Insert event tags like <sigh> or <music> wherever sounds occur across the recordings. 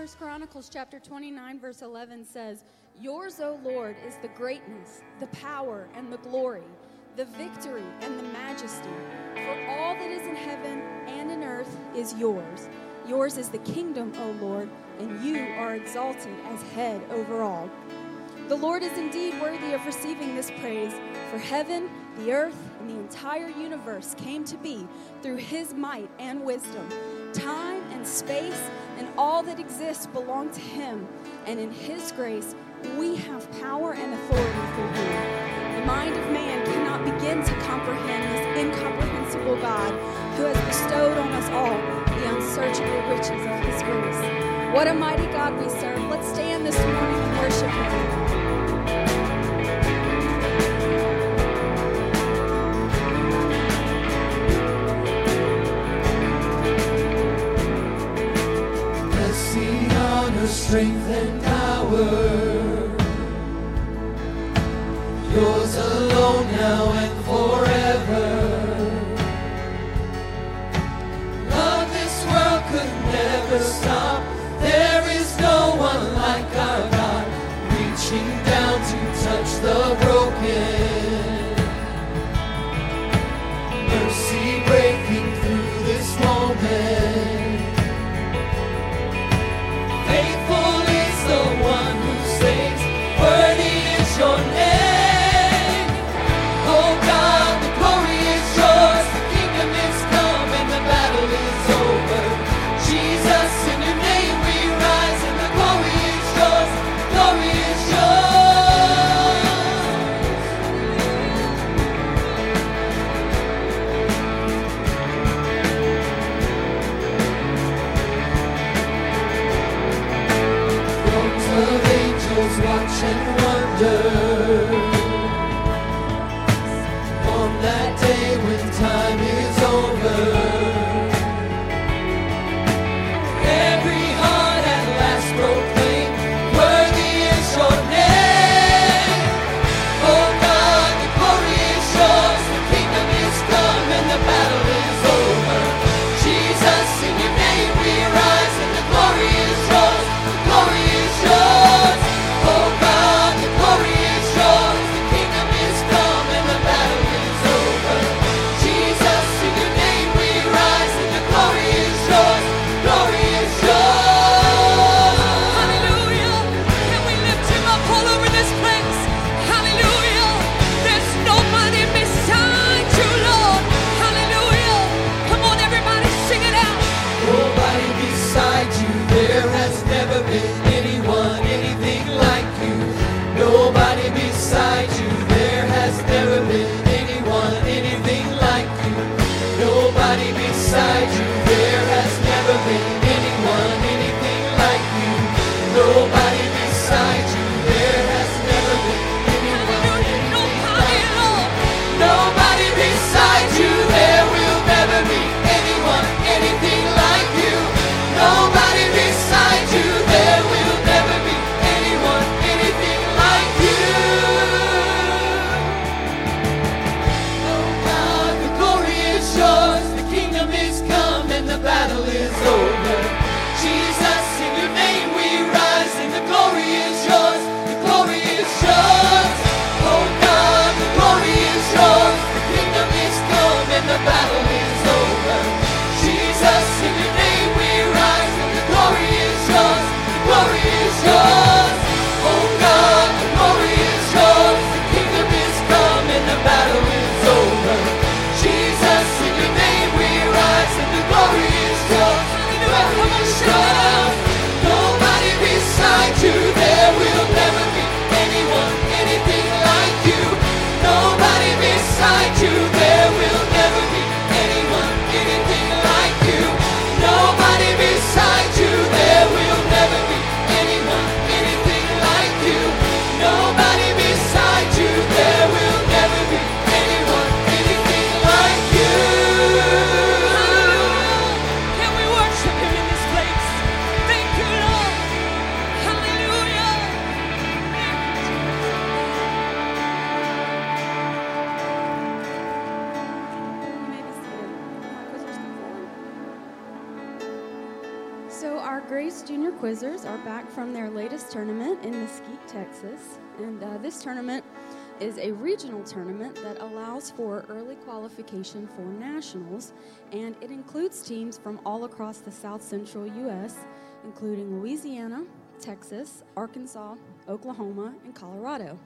First Chronicles chapter 29 verse 11 says, "Yours, O Lord, is the greatness, the power, and the glory, the victory and the majesty. For all that is in heaven and in earth is yours. Yours is the kingdom, O Lord, and you are exalted as head over all." The Lord is indeed worthy of receiving this praise, for heaven, the earth, and the entire universe came to be through his might and wisdom. Time and space and all that exists belong to him, and in his grace we have power and authority through him. The mind of man cannot begin to comprehend this incomprehensible God who has bestowed on us all the unsearchable riches of his grace. What a mighty God we serve. Let's stand this morning strength, and power. Yours alone now Mesquite, Texas. And uh, this tournament is a regional tournament that allows for early qualification for nationals, and it includes teams from all across the south central U.S., including Louisiana, Texas, Arkansas, Oklahoma, and Colorado.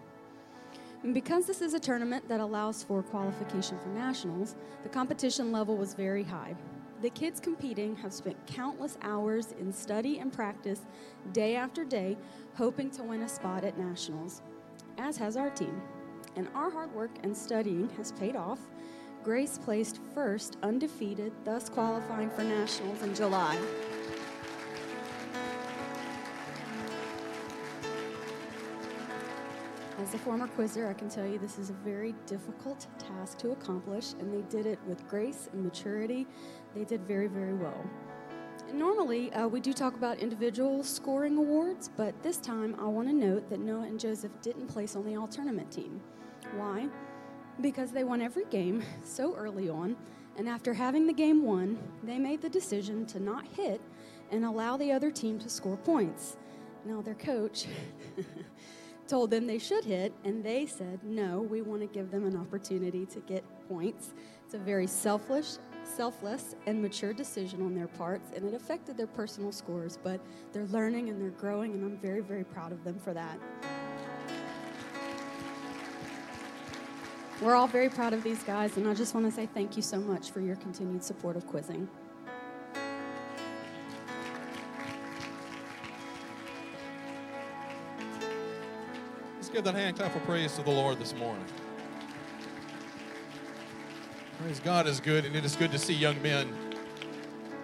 And because this is a tournament that allows for qualification for nationals, the competition level was very high. The kids competing have spent countless hours in study and practice day after day, hoping to win a spot at nationals, as has our team. And our hard work and studying has paid off. Grace placed first, undefeated, thus qualifying for nationals in July. As a former quizzer, I can tell you this is a very difficult task to accomplish, and they did it with grace and maturity. They did very, very well. Normally, uh, we do talk about individual scoring awards, but this time I want to note that Noah and Joseph didn't place on the all tournament team. Why? Because they won every game so early on, and after having the game won, they made the decision to not hit and allow the other team to score points. Now, their coach <laughs> told them they should hit, and they said, no, we want to give them an opportunity to get points. It's a very selfish, selfless, and mature decision on their parts, and it affected their personal scores, but they're learning and they're growing, and I'm very, very proud of them for that. We're all very proud of these guys, and I just want to say thank you so much for your continued support of quizzing. Let's give that hand clap of praise to the Lord this morning. Praise God is good, and it is good to see young men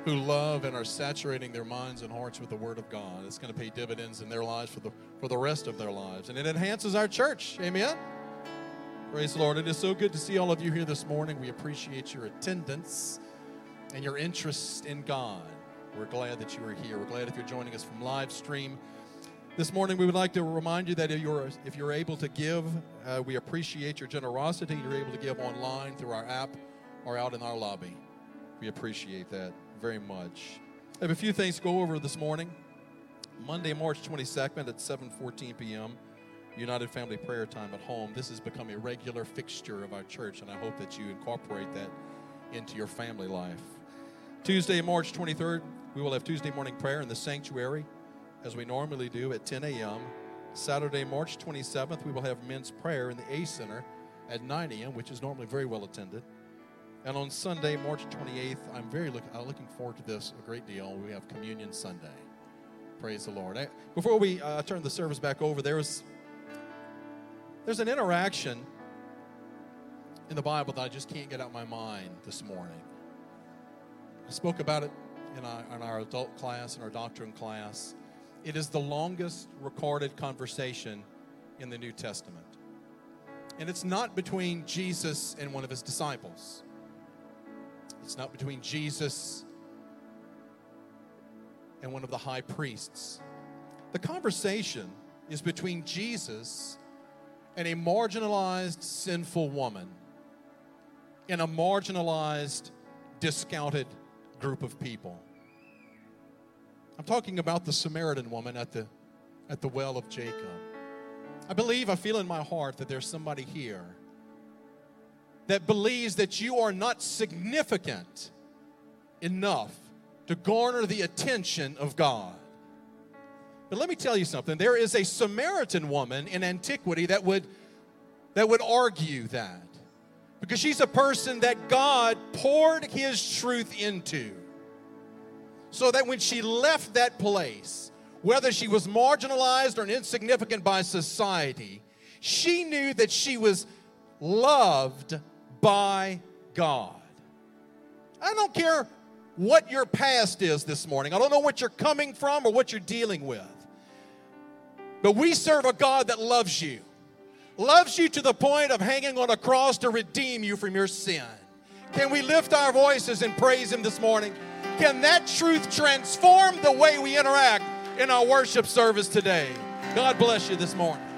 who love and are saturating their minds and hearts with the Word of God. It's going to pay dividends in their lives for the, for the rest of their lives, and it enhances our church. Amen. Praise the Lord. It is so good to see all of you here this morning. We appreciate your attendance and your interest in God. We're glad that you are here. We're glad if you're joining us from live stream. This morning, we would like to remind you that if you're, if you're able to give, uh, we appreciate your generosity. You're able to give online through our app or out in our lobby. We appreciate that very much. I have a few things to go over this morning. Monday, March 22nd at 7:14 p.m. United Family Prayer Time at home. This has become a regular fixture of our church, and I hope that you incorporate that into your family life. Tuesday, March 23rd, we will have Tuesday morning prayer in the sanctuary, as we normally do at 10 a.m. Saturday, March 27th, we will have men's prayer in the A Center at 9 a.m., which is normally very well attended. And on Sunday, March 28th, I'm very look, uh, looking forward to this a great deal. We have Communion Sunday. Praise the Lord. I, before we uh, turn the service back over, there's there's an interaction in the Bible that I just can't get out of my mind this morning. I spoke about it in our, in our adult class, in our doctrine class. It is the longest recorded conversation in the New Testament. And it's not between Jesus and one of his disciples. It's not between Jesus and one of the high priests. The conversation is between Jesus and a marginalized, sinful woman in a marginalized, discounted group of people. I'm talking about the Samaritan woman at the, at the well of Jacob. I believe, I feel in my heart that there's somebody here that believes that you are not significant enough to garner the attention of God. But let me tell you something. There is a Samaritan woman in antiquity that would that would argue that. Because she's a person that God poured his truth into. So that when she left that place, whether she was marginalized or insignificant by society, she knew that she was loved by God. I don't care what your past is this morning. I don't know what you're coming from or what you're dealing with. But we serve a God that loves you, loves you to the point of hanging on a cross to redeem you from your sin. Can we lift our voices and praise Him this morning? Can that truth transform the way we interact in our worship service today? God bless you this morning.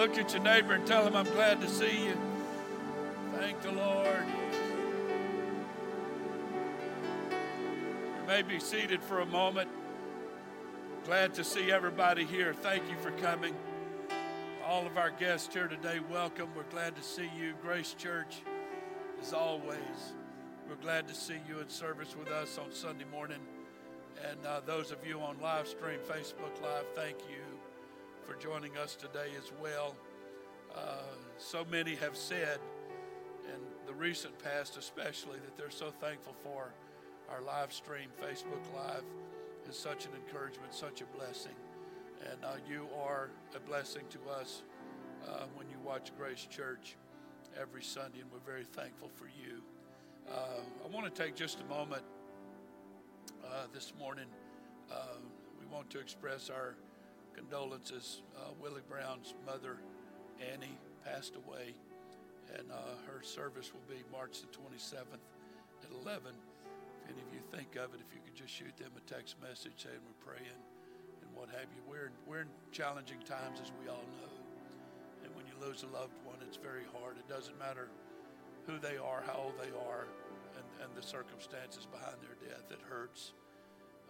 Look at your neighbor and tell him, I'm glad to see you. Thank the Lord. You may be seated for a moment. Glad to see everybody here. Thank you for coming. All of our guests here today, welcome. We're glad to see you. Grace Church, as always, we're glad to see you in service with us on Sunday morning. And uh, those of you on live stream, Facebook Live, thank you for joining us today as well. Uh, so many have said, in the recent past especially, that they're so thankful for our live stream, Facebook Live is such an encouragement, such a blessing. And uh, you are a blessing to us uh, when you watch Grace Church every Sunday, and we're very thankful for you. Uh, I want to take just a moment uh, this morning. Uh, we want to express our condolences. Uh, Willie Brown's mother, Annie, passed away, and uh, her service will be March the 27th at 11. If any of you think of it, if you could just shoot them a text message saying we're praying and what have you. We're in, we're in challenging times, as we all know. And when you lose a loved one, it's very hard. It doesn't matter who they are, how old they are, and, and the circumstances behind their death. It hurts.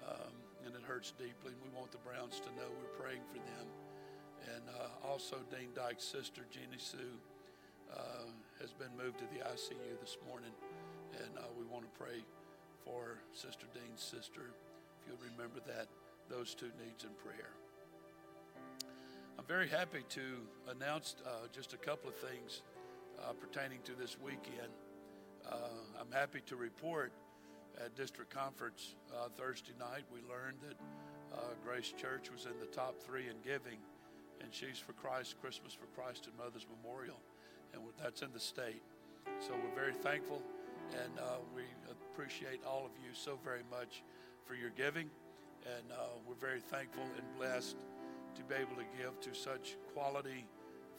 Um, and it hurts deeply. And we want the Browns to know we're praying for them. And uh, also, Dean Dyke's sister, Jeannie Sue, uh, has been moved to the ICU this morning. And uh, we want to pray for Sister Dean's sister. If you'll remember that, those two needs in prayer. I'm very happy to announce uh, just a couple of things uh, pertaining to this weekend. Uh, I'm happy to report at district conference uh, Thursday night, we learned that uh, Grace Church was in the top three in giving, and Sheaves for Christ, Christmas for Christ, and Mother's Memorial, and that's in the state. So we're very thankful, and uh, we appreciate all of you so very much for your giving, and uh, we're very thankful and blessed to be able to give to such quality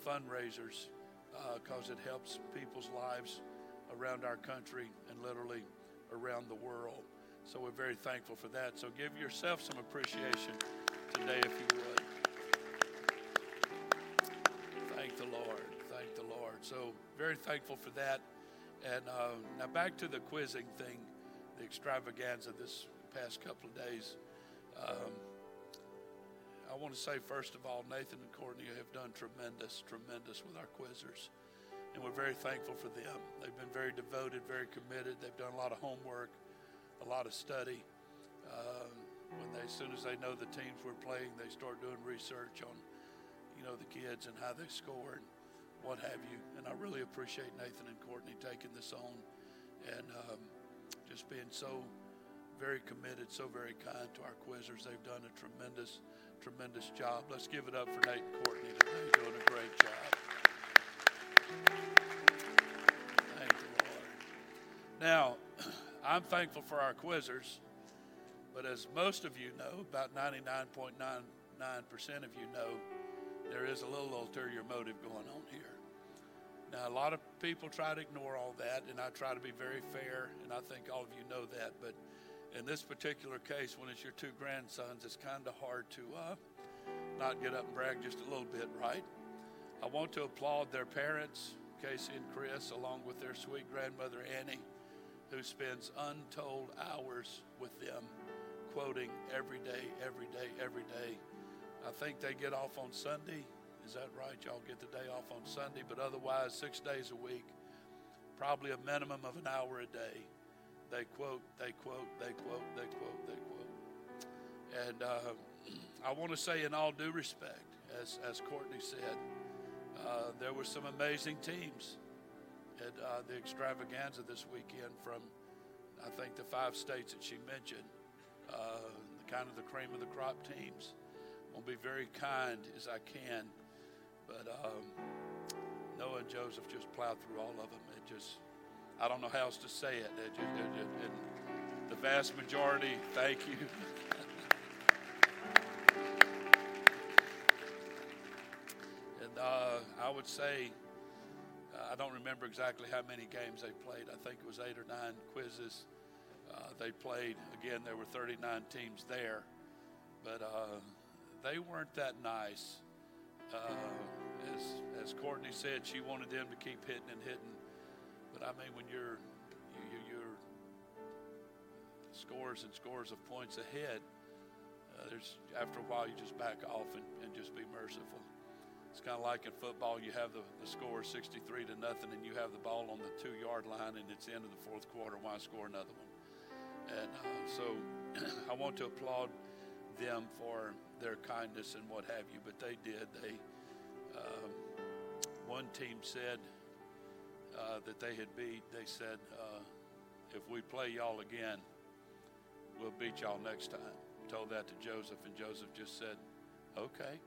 fundraisers because it helps people's lives around our country and literally around the world. So we're very thankful for that. So give yourself some appreciation today, if you would. Thank the Lord. Thank the Lord. So very thankful for that. And uh, now back to the quizzing thing, the extravaganza this past couple of days. Um, I want to say, first of all, Nathan and Courtney have done tremendous, tremendous with our quizzers. And we're very thankful for them. They've been very devoted, very committed. They've done a lot of homework, a lot of study. Uh, when they, as soon as they know the teams we're playing, they start doing research on, you know, the kids and how they score and what have you. And I really appreciate Nathan and Courtney taking this on and um, just being so very committed, so very kind to our quizzers. They've done a tremendous, tremendous job. Let's give it up for Nate and Courtney today, doing a great job. Thank you, Lord. Now, <clears throat> I'm thankful for our quizzers, but as most of you know, about 99.99% of you know, there is a little ulterior motive going on here. Now, a lot of people try to ignore all that, and I try to be very fair, and I think all of you know that. But in this particular case, when it's your two grandsons, it's kind of hard to uh, not get up and brag just a little bit, right? I want to applaud their parents, Casey and Chris, along with their sweet grandmother, Annie, who spends untold hours with them, quoting every day, every day, every day. I think they get off on Sunday is that right? Y'all get the day off on Sunday, but otherwise, six days a week, probably a minimum of an hour a day. They quote, they quote, they quote, they quote, they quote. And uh, <clears throat> I want to say, in all due respect, as, as Courtney said, uh, there were some amazing teams at uh, the extravaganza this weekend from, I think, the five states that she mentioned, uh, kind of the cream of the crop teams. I'm going to be very kind as I can but um, Noah and Joseph just plowed through all of them. It just, I don't know how else to say it. it, just, the vast majority, thank you. <laughs> would say, uh, I don't remember exactly how many games they played. I think it was eight or nine quizzes uh, they played. Again, there were 39 teams there, but uh, they weren't that nice. Uh, as as Courtney said, she wanted them to keep hitting and hitting. But I mean, when you're you, you, are scores and scores of points ahead, uh, there's after a while you just back off and, and just be merciful. It's kind of like in football, you have the, the score 63 to nothing, and you have the ball on the two yard line, and it's end of the fourth quarter. Why score another one? And uh, so <clears throat> I want to applaud them for their kindness and what have you, but they did. They um, one team said uh, that they had beat. They said, uh, "If we play y'all again, we'll beat y'all next time." Told that to Joseph, and Joseph just said, "Okay,"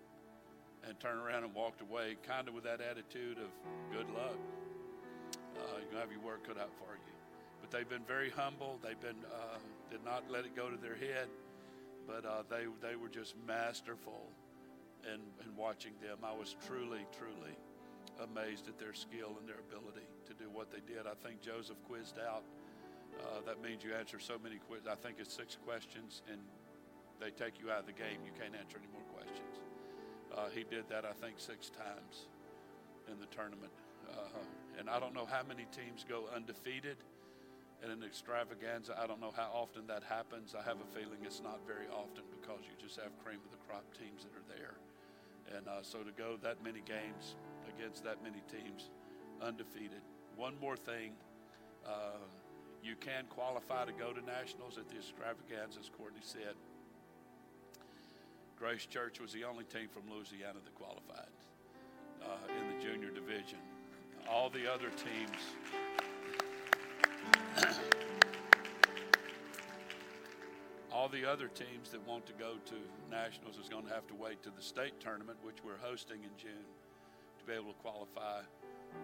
and turned around and walked away, kind of with that attitude of "Good luck. Uh, you're gonna have your work cut out for you." But they've been very humble. They've been uh, did not let it go to their head, but uh, they they were just masterful and, and watching them, I was truly, truly amazed at their skill and their ability to do what they did. I think Joseph quizzed out. Uh, that means you answer so many quiz. I think it's six questions, and they take you out of the game. You can't answer any more questions. Uh, he did that, I think, six times in the tournament. Uh, and I don't know how many teams go undefeated in an extravaganza. I don't know how often that happens. I have a feeling it's not very often because you just have cream of the crop teams that are there. And uh, so to go that many games against that many teams undefeated. One more thing. Uh, you can qualify to go to nationals at the extravaganza, as Courtney said. Grace Church was the only team from Louisiana that qualified uh, in the junior division. All the other teams <coughs> all the other teams that want to go to nationals is going to have to wait to the state tournament, which we're hosting in June, to be able to qualify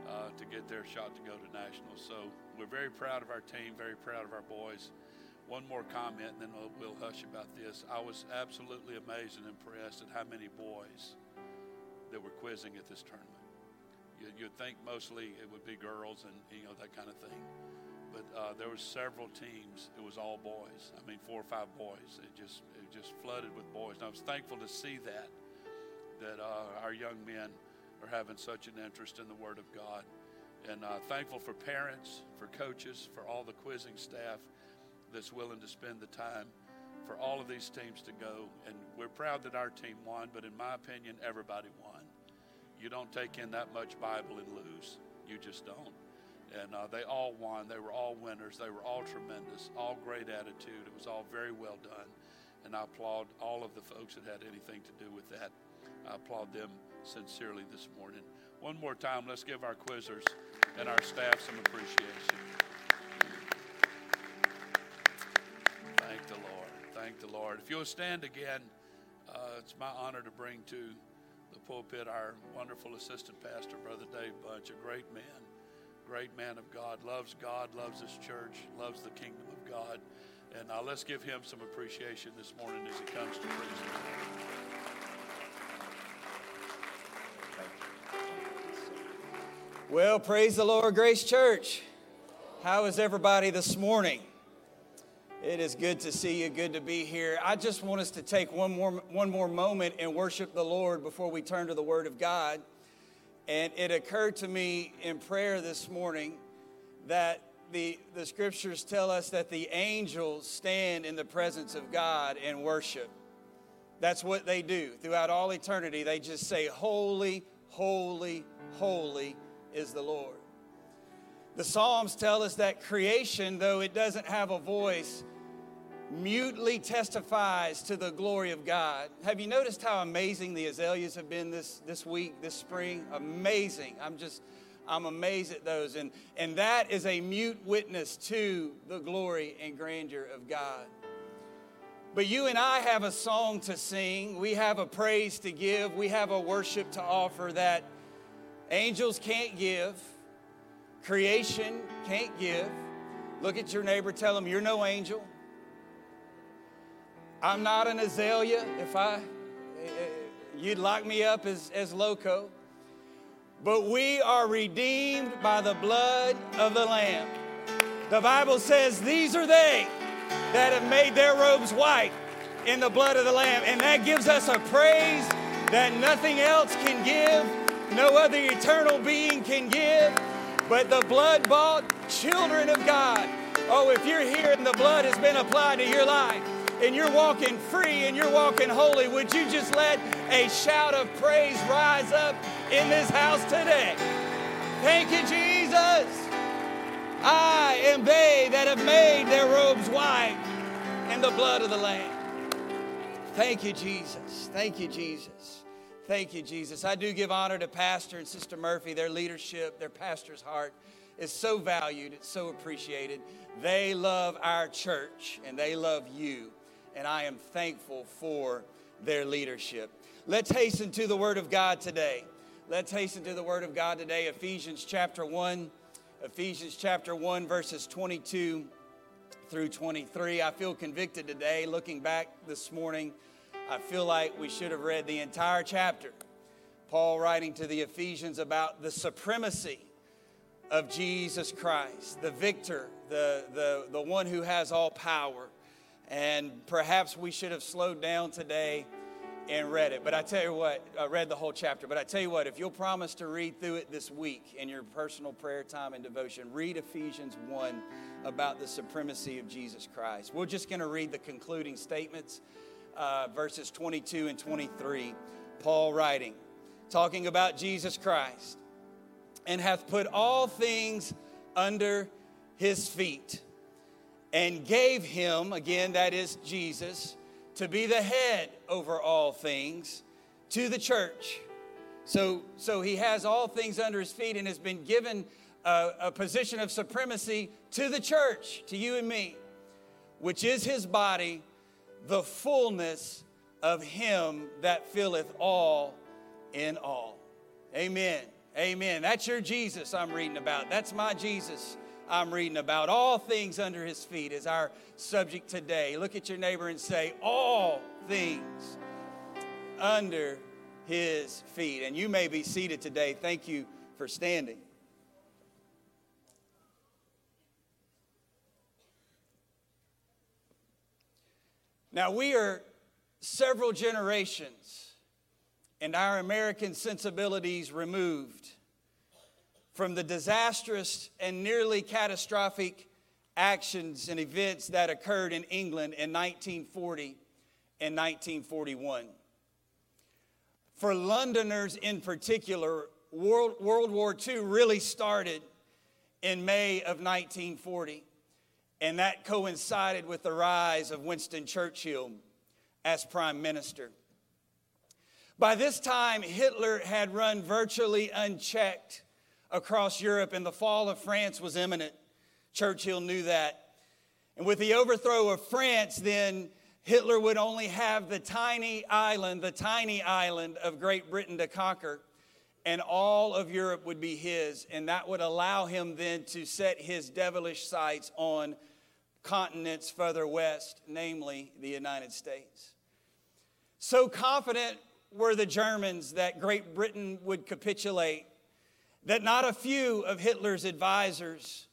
uh, to get their shot to go to nationals. So we're very proud of our team, very proud of our boys. One more comment, and then we'll, we'll hush about this. I was absolutely amazed and impressed at how many boys that were quizzing at this tournament. You, you'd think mostly it would be girls and you know that kind of thing but uh, there was several teams. It was all boys. I mean, four or five boys. It just it just flooded with boys. And I was thankful to see that that uh, our young men are having such an interest in the Word of God, and uh, thankful for parents, for coaches, for all the quizzing staff that's willing to spend the time for all of these teams to go. And we're proud that our team won, but in my opinion, everybody won. You don't take in that much Bible and lose. You just don't. And uh, they all won. They were all winners. They were all tremendous, all great attitude. It was all very well done. And I applaud all of the folks that had anything to do with that. I applaud them sincerely this morning. One more time, let's give our quizzers and our staff some appreciation. Thank the Lord. Thank the Lord. If you'll stand again, uh, it's my honor to bring to the pulpit our wonderful assistant pastor, Brother Dave Bunch, a great man, great man of God, loves God, loves his church, loves the kingdom of God. And uh, let's give him some appreciation this morning as he comes to preach. Well, praise the Lord, Grace Church. How is everybody this morning? It is good to see you, good to be here. I just want us to take one more, one more moment and worship the Lord before we turn to the Word of God. And it occurred to me in prayer this morning that the, the scriptures tell us that the angels stand in the presence of God and worship. That's what they do throughout all eternity. They just say, Holy, holy, holy is the Lord. The Psalms tell us that creation, though it doesn't have a voice, mutely testifies to the glory of God. Have you noticed how amazing the azaleas have been this, this week, this spring? Amazing. I'm just, I'm amazed at those. And, and that is a mute witness to the glory and grandeur of God. But you and I have a song to sing. We have a praise to give. We have a worship to offer that angels can't give, creation can't give. Look at your neighbor, tell him, You're no angel. I'm not an azalea. If I, eh, eh, you'd lock me up as, as loco. But we are redeemed by the blood of the Lamb. The Bible says, These are they that have made their robes white in the blood of the Lamb. And that gives us a praise that nothing else can give, no other eternal being can give, but the blood bought children of God. Oh, if you're here and the blood has been applied to your life, and you're walking free and you're walking holy, would you just let a shout of praise rise up in this house today? Thank you, Jesus. I am they that have made their robes white in the blood of the Lamb. Thank you, Jesus. Thank you, Jesus. Thank you, Jesus. I do give honor to Pastor and Sister Murphy. Their leadership, their pastor's heart is so valued, it's so appreciated. They love our church and they love you and I am thankful for their leadership. Let's hasten to the Word of God today. Let's hasten to the Word of God today. Ephesians chapter 1, Ephesians chapter 1, verses 22 through 23. I feel convicted today, looking back this morning. I feel like we should have read the entire chapter. Paul writing to the Ephesians about the supremacy of Jesus Christ, the victor, the, the, the one who has all power. And perhaps we should have slowed down today and read it. But I tell you what, I read the whole chapter. But I tell you what, if you'll promise to read through it this week in your personal prayer time and devotion, read Ephesians 1 about the supremacy of Jesus Christ. We're just going to read the concluding statements, uh, verses 22 and 23. Paul writing, talking about Jesus Christ, and hath put all things under his feet and gave him, again, that is Jesus, to be the head over all things to the church. So, so he has all things under his feet and has been given a, a position of supremacy to the church, to you and me, which is his body, the fullness of him that filleth all in all. Amen. Amen. That's your Jesus I'm reading about. That's my Jesus. I'm reading about. All things under his feet is our subject today. Look at your neighbor and say, All things under his feet. And you may be seated today. Thank you for standing. Now, we are several generations and our American sensibilities removed from the disastrous and nearly catastrophic actions and events that occurred in England in 1940 and 1941. For Londoners in particular, World, World War II really started in May of 1940, and that coincided with the rise of Winston Churchill as prime minister. By this time, Hitler had run virtually unchecked across Europe, and the fall of France was imminent. Churchill knew that. And with the overthrow of France, then Hitler would only have the tiny island, the tiny island of Great Britain to conquer, and all of Europe would be his. And that would allow him then to set his devilish sights on continents further west, namely the United States. So confident were the Germans that Great Britain would capitulate that not a few of Hitler's advisors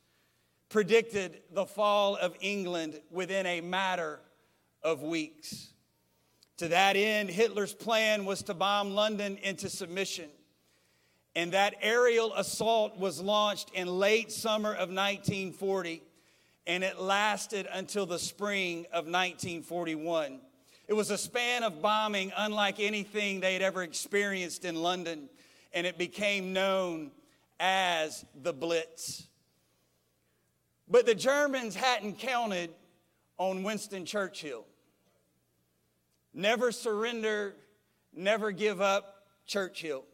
predicted the fall of England within a matter of weeks. To that end, Hitler's plan was to bomb London into submission. And that aerial assault was launched in late summer of 1940, and it lasted until the spring of 1941. It was a span of bombing unlike anything they had ever experienced in London, and it became known as the Blitz. But the Germans hadn't counted on Winston Churchill. Never surrender, never give up, Churchill.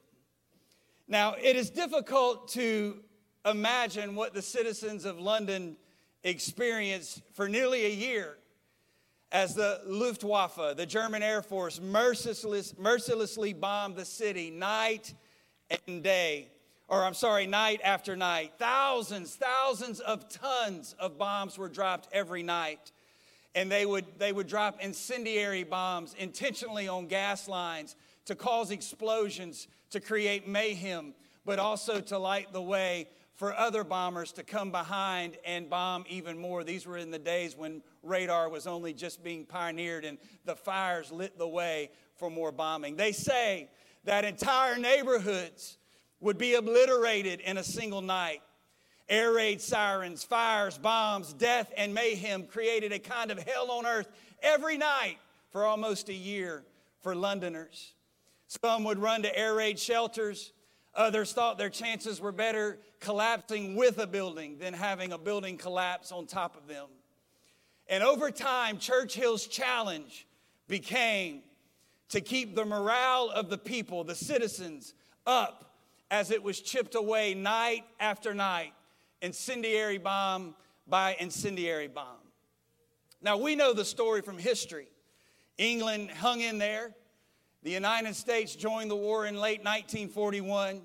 Now, it is difficult to imagine what the citizens of London experienced for nearly a year as the Luftwaffe, the German Air Force, mercilessly, bombed the city night and day or I'm sorry, night after night. Thousands, thousands of tons of bombs were dropped every night. And they would, they would drop incendiary bombs intentionally on gas lines to cause explosions, to create mayhem, but also to light the way for other bombers to come behind and bomb even more. These were in the days when radar was only just being pioneered and the fires lit the way for more bombing. They say that entire neighborhoods would be obliterated in a single night. Air raid sirens, fires, bombs, death, and mayhem created a kind of hell on earth every night for almost a year for Londoners. Some would run to air raid shelters. Others thought their chances were better collapsing with a building than having a building collapse on top of them. And over time, Churchill's challenge became to keep the morale of the people, the citizens, up as it was chipped away night after night, incendiary bomb by incendiary bomb. Now, we know the story from history. England hung in there. The United States joined the war in late 1941,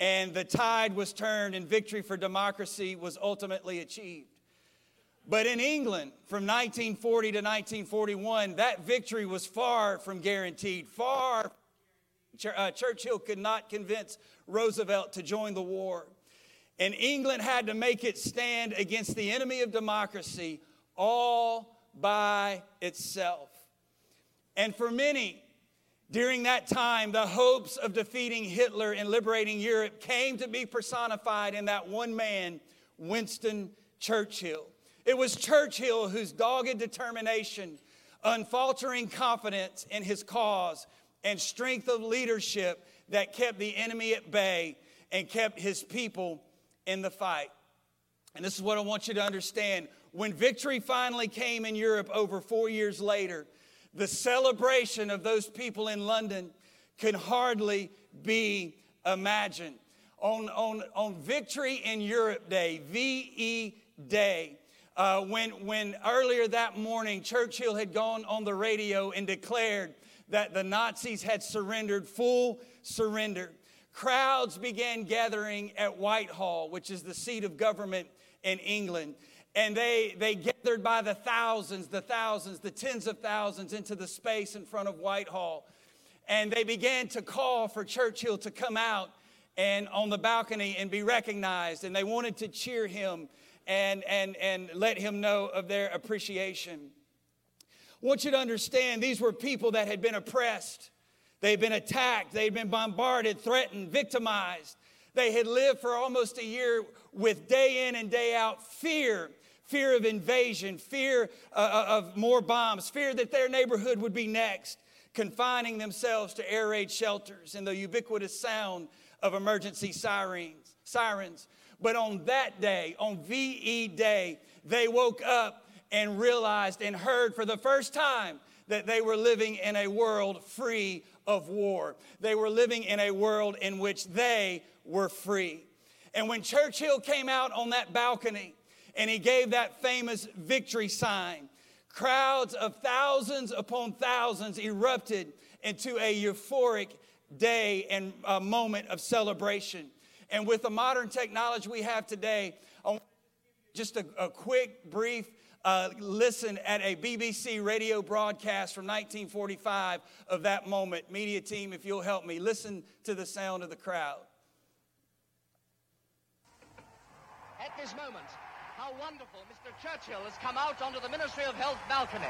and the tide was turned, and victory for democracy was ultimately achieved. But in England, from 1940 to 1941, that victory was far from guaranteed, far Uh, Churchill could not convince Roosevelt to join the war. And England had to make its stand against the enemy of democracy all by itself. And for many, during that time, the hopes of defeating Hitler and liberating Europe came to be personified in that one man, Winston Churchill. It was Churchill whose dogged determination, unfaltering confidence in his cause, and strength of leadership that kept the enemy at bay and kept his people in the fight. And this is what I want you to understand. When victory finally came in Europe over four years later, the celebration of those people in London can hardly be imagined. On, on, on Victory in Europe Day, VE Day, uh, when, when earlier that morning Churchill had gone on the radio and declared that the Nazis had surrendered, full surrender. Crowds began gathering at Whitehall, which is the seat of government in England. And they, they gathered by the thousands, the thousands, the tens of thousands into the space in front of Whitehall. And they began to call for Churchill to come out and on the balcony and be recognized. And they wanted to cheer him and, and, and let him know of their appreciation. I want you to understand these were people that had been oppressed. They had been attacked. They had been bombarded, threatened, victimized. They had lived for almost a year with day in and day out fear fear of invasion, fear uh, uh, of more bombs, fear that their neighborhood would be next, confining themselves to air raid shelters and the ubiquitous sound of emergency sirens, sirens. But on that day, on VE Day, they woke up and realized and heard for the first time that they were living in a world free of war. They were living in a world in which they were free. And when Churchill came out on that balcony and he gave that famous victory sign, crowds of thousands upon thousands erupted into a euphoric day and a moment of celebration. And with the modern technology we have today, just a, a quick, brief uh, listen at a BBC radio broadcast from 1945 of that moment. Media team, if you'll help me, listen to the sound of the crowd. At this moment, how wonderful Mr. Churchill has come out onto the Ministry of Health balcony.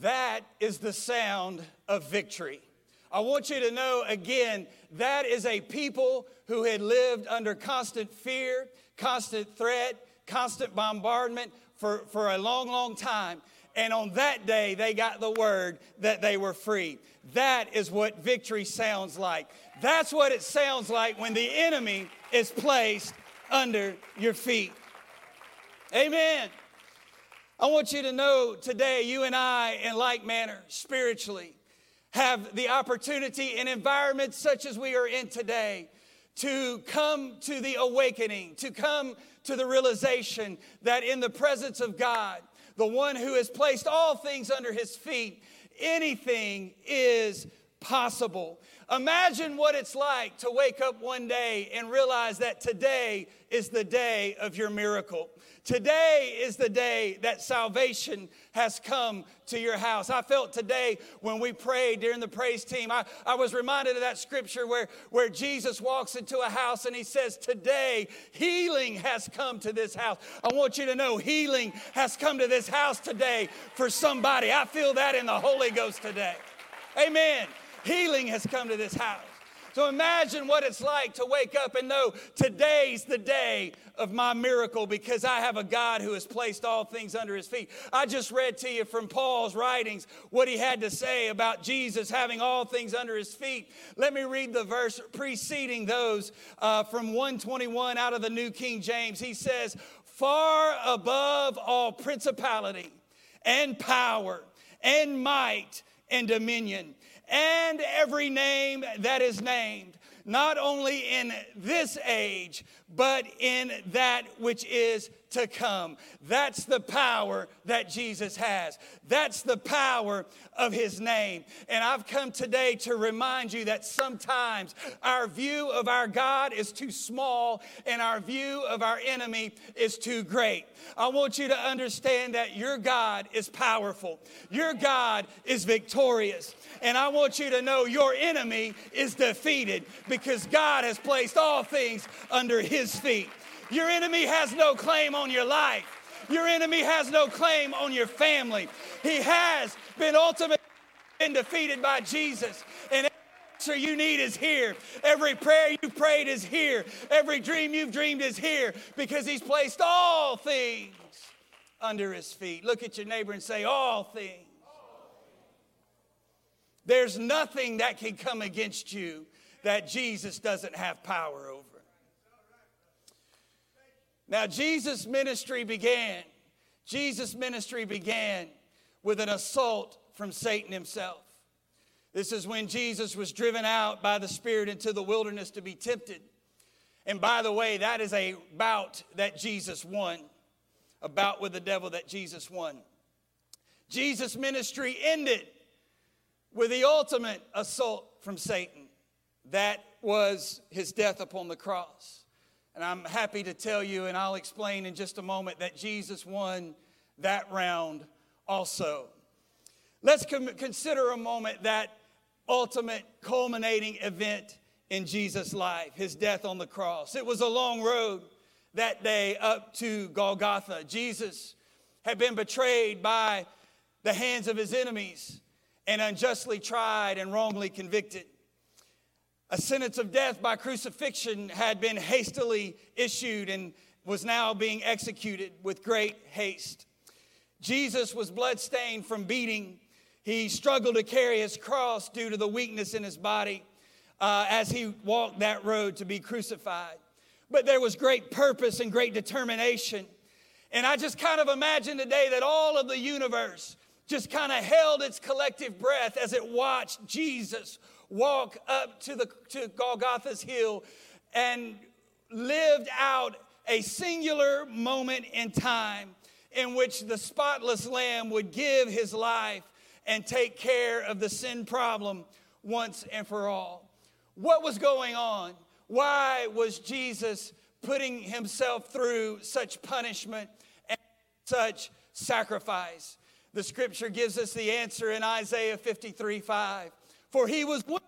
That is the sound of victory. I want you to know again, that is a people who had lived under constant fear, constant threat, constant bombardment for, for a long, long time. And on that day, they got the word that they were free. That is what victory sounds like. That's what it sounds like when the enemy is placed under your feet. Amen. I want you to know today, you and I, in like manner, spiritually, have the opportunity in environments such as we are in today to come to the awakening, to come to the realization that in the presence of God, the one who has placed all things under his feet, anything is possible. Imagine what it's like to wake up one day and realize that today is the day of your miracle. Today is the day that salvation has come to your house. I felt today when we prayed during the praise team, I, I was reminded of that scripture where, where Jesus walks into a house and he says, Today healing has come to this house. I want you to know healing has come to this house today for somebody. I feel that in the Holy Ghost today. Amen. Healing has come to this house. So imagine what it's like to wake up and know today's the day of my miracle because I have a God who has placed all things under his feet. I just read to you from Paul's writings what he had to say about Jesus having all things under his feet. Let me read the verse preceding those uh, from 121 out of the New King James. He says, Far above all principality and power and might and dominion and every name that is named, not only in this age, but in that which is to come. That's the power that Jesus has. That's the power of his name. And I've come today to remind you that sometimes our view of our God is too small and our view of our enemy is too great. I want you to understand that your God is powerful, your God is victorious. And I want you to know your enemy is defeated because God has placed all things under his feet. Your enemy has no claim on your life. Your enemy has no claim on your family. He has been ultimately been defeated by Jesus. And answer you need is here. Every prayer you prayed is here. Every dream you've dreamed is here because He's placed all things under His feet. Look at your neighbor and say, All things. There's nothing that can come against you that Jesus doesn't have power over. Now, Jesus' ministry began. Jesus' ministry began with an assault from Satan himself. This is when Jesus was driven out by the Spirit into the wilderness to be tempted. And by the way, that is a bout that Jesus won, a bout with the devil that Jesus won. Jesus' ministry ended with the ultimate assault from Satan. That was his death upon the cross. And I'm happy to tell you, and I'll explain in just a moment, that Jesus won that round also. Let's com- consider a moment that ultimate culminating event in Jesus' life, his death on the cross. It was a long road that day up to Golgotha. Jesus had been betrayed by the hands of his enemies and unjustly tried and wrongly convicted. A sentence of death by crucifixion had been hastily issued and was now being executed with great haste. Jesus was bloodstained from beating. He struggled to carry his cross due to the weakness in his body uh, as he walked that road to be crucified. But there was great purpose and great determination. And I just kind of imagine today that all of the universe just kind of held its collective breath as it watched Jesus walk up to, the, to Golgotha's hill and lived out a singular moment in time in which the spotless lamb would give his life and take care of the sin problem once and for all. What was going on? Why was Jesus putting himself through such punishment and such sacrifice? The scripture gives us the answer in Isaiah 53 5. For he was wounded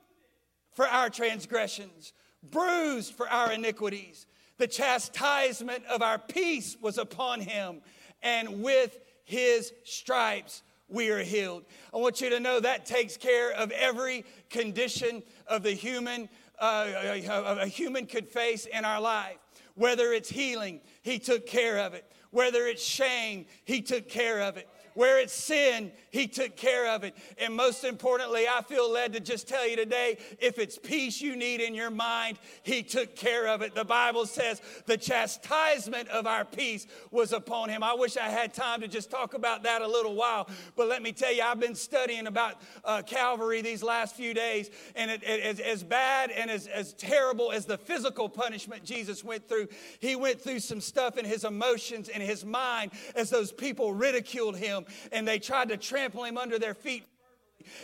for our transgressions, bruised for our iniquities. The chastisement of our peace was upon him, and with his stripes we are healed. I want you to know that takes care of every condition of the human uh, a, a human could face in our life. Whether it's healing, he took care of it. Whether it's shame, he took care of it. Where it's sin, He took care of it. And most importantly, I feel led to just tell you today if it's peace you need in your mind, He took care of it. The Bible says the chastisement of our peace was upon Him. I wish I had time to just talk about that a little while, but let me tell you, I've been studying about uh, Calvary these last few days, and it, it, as, as bad and as, as terrible as the physical punishment Jesus went through, He went through some stuff in His emotions and His mind as those people ridiculed Him and they tried to trample him under their feet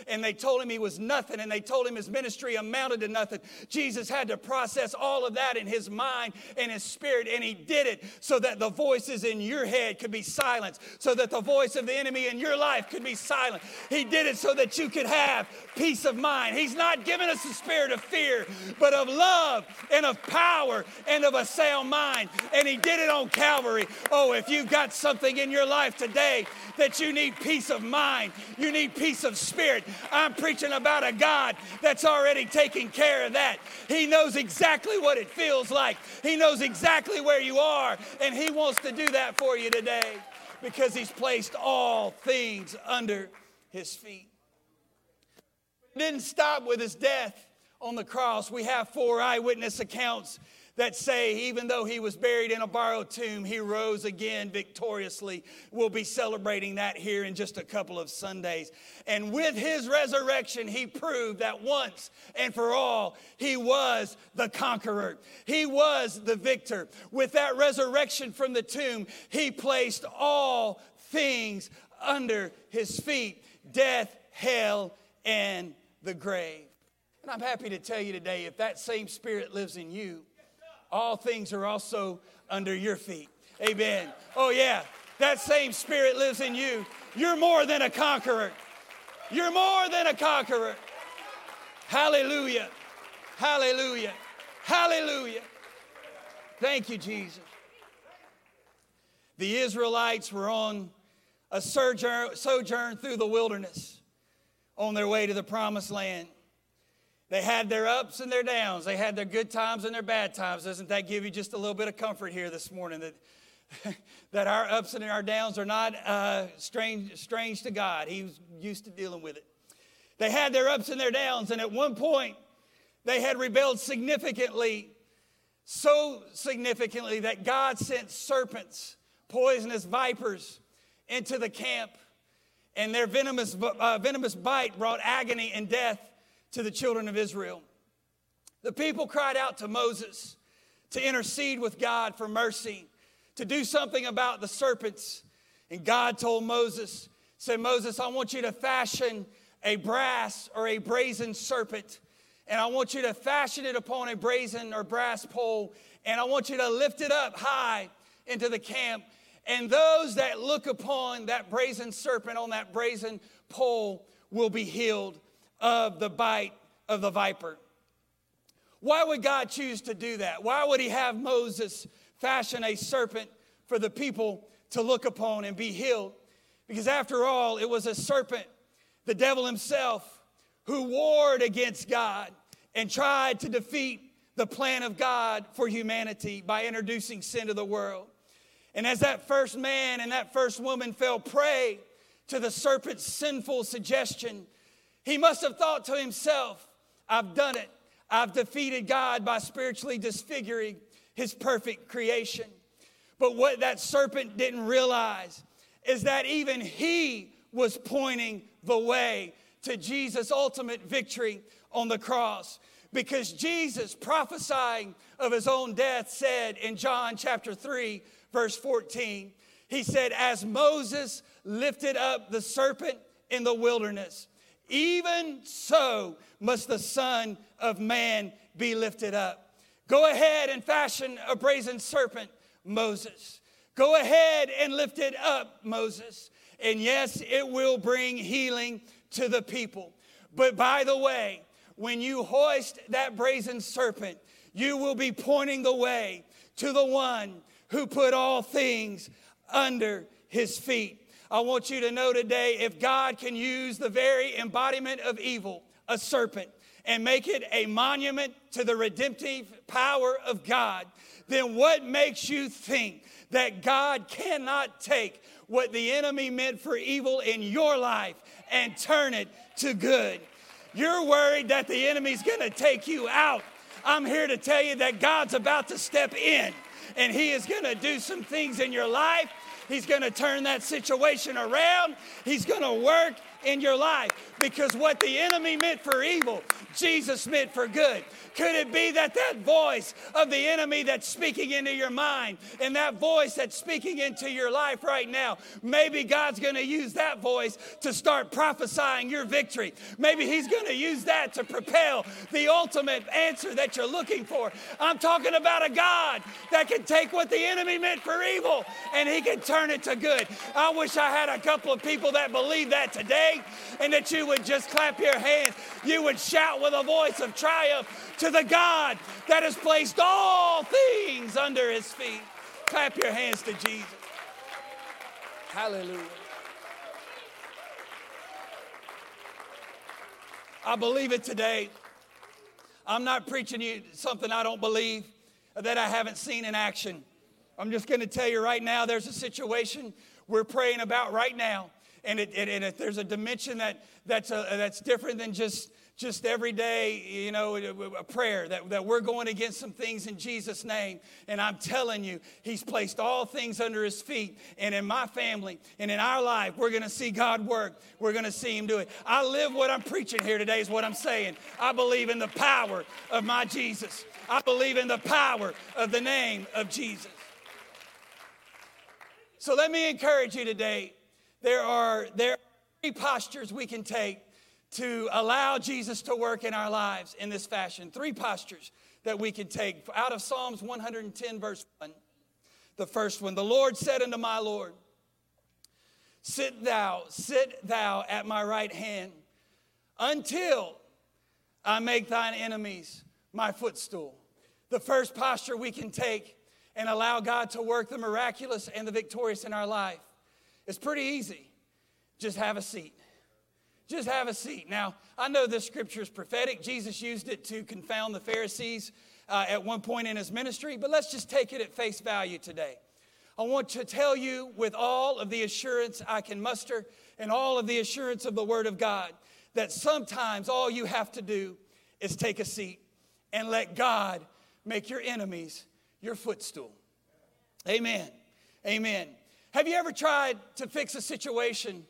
and they told him he was nothing and they told him his ministry amounted to nothing. Jesus had to process all of that in his mind and his spirit, and he did it so that the voices in your head could be silenced, so that the voice of the enemy in your life could be silent. He did it so that you could have peace of mind. He's not giving us a spirit of fear, but of love and of power and of a sound mind. And he did it on Calvary. Oh, if you've got something in your life today that you need peace of mind, you need peace of spirit I'm preaching about a God that's already taking care of that. He knows exactly what it feels like, He knows exactly where you are, and He wants to do that for you today because He's placed all things under His feet. It didn't stop with His death on the cross. We have four eyewitness accounts that say even though he was buried in a borrowed tomb, he rose again victoriously. We'll be celebrating that here in just a couple of Sundays. And with his resurrection, he proved that once and for all, he was the conqueror. He was the victor. With that resurrection from the tomb, he placed all things under his feet death, hell, and the grave. And I'm happy to tell you today if that same spirit lives in you, all things are also under your feet. Amen. Oh, yeah, that same spirit lives in you. You're more than a conqueror. You're more than a conqueror. Hallelujah. Hallelujah. Hallelujah. Thank you, Jesus. The Israelites were on a sojourn, sojourn through the wilderness on their way to the promised land. They had their ups and their downs. They had their good times and their bad times. Doesn't that give you just a little bit of comfort here this morning that, <laughs> that our ups and our downs are not uh, strange, strange to God? He's used to dealing with it. They had their ups and their downs, and at one point, they had rebelled significantly, so significantly that God sent serpents, poisonous vipers, into the camp, and their venomous, uh, venomous bite brought agony and death to the children of Israel. The people cried out to Moses to intercede with God for mercy, to do something about the serpents. And God told Moses, said, Moses, I want you to fashion a brass or a brazen serpent, and I want you to fashion it upon a brazen or brass pole, and I want you to lift it up high into the camp. And those that look upon that brazen serpent on that brazen pole will be healed of the bite of the viper. Why would God choose to do that? Why would He have Moses fashion a serpent for the people to look upon and be healed? Because after all, it was a serpent, the devil himself, who warred against God and tried to defeat the plan of God for humanity by introducing sin to the world. And as that first man and that first woman fell prey to the serpent's sinful suggestion, he must have thought to himself, I've done it. I've defeated God by spiritually disfiguring his perfect creation. But what that serpent didn't realize is that even he was pointing the way to Jesus' ultimate victory on the cross. Because Jesus, prophesying of his own death, said in John chapter 3, verse 14, he said, As Moses lifted up the serpent in the wilderness, even so must the Son of Man be lifted up. Go ahead and fashion a brazen serpent, Moses. Go ahead and lift it up, Moses. And yes, it will bring healing to the people. But by the way, when you hoist that brazen serpent, you will be pointing the way to the one who put all things under his feet. I want you to know today if God can use the very embodiment of evil, a serpent, and make it a monument to the redemptive power of God, then what makes you think that God cannot take what the enemy meant for evil in your life and turn it to good? You're worried that the enemy's gonna take you out. I'm here to tell you that God's about to step in and He is gonna do some things in your life. He's gonna turn that situation around. He's gonna work in your life because what the enemy meant for evil, Jesus meant for good. Could it be that that voice of the enemy that's speaking into your mind and that voice that's speaking into your life right now, maybe God's going to use that voice to start prophesying your victory. Maybe He's going to use that to propel the ultimate answer that you're looking for. I'm talking about a God that can take what the enemy meant for evil and He can turn it to good. I wish I had a couple of people that believe that today and that you would just clap your hands. You would shout with a voice of triumph to the God that has placed all things under his feet. Clap your hands to Jesus. Hallelujah. I believe it today. I'm not preaching you something I don't believe that I haven't seen in action. I'm just going to tell you right now there's a situation we're praying about right now. And, it, and if there's a dimension that, that's, a, that's different than just just every day, you know, a prayer that, that we're going against some things in Jesus' name. And I'm telling you, He's placed all things under His feet. And in my family and in our life, we're going to see God work. We're going to see Him do it. I live what I'm preaching here today, is what I'm saying. I believe in the power of my Jesus, I believe in the power of the name of Jesus. So let me encourage you today. There are, there are three postures we can take to allow Jesus to work in our lives in this fashion. Three postures that we can take out of Psalms 110, verse 1. The first one The Lord said unto my Lord, Sit thou, sit thou at my right hand until I make thine enemies my footstool. The first posture we can take and allow God to work the miraculous and the victorious in our life is pretty easy. Just have a seat. Just have a seat. Now, I know this scripture is prophetic. Jesus used it to confound the Pharisees uh, at one point in his ministry, but let's just take it at face value today. I want to tell you with all of the assurance I can muster and all of the assurance of the Word of God that sometimes all you have to do is take a seat and let God make your enemies your footstool. Amen. Amen. Have you ever tried to fix a situation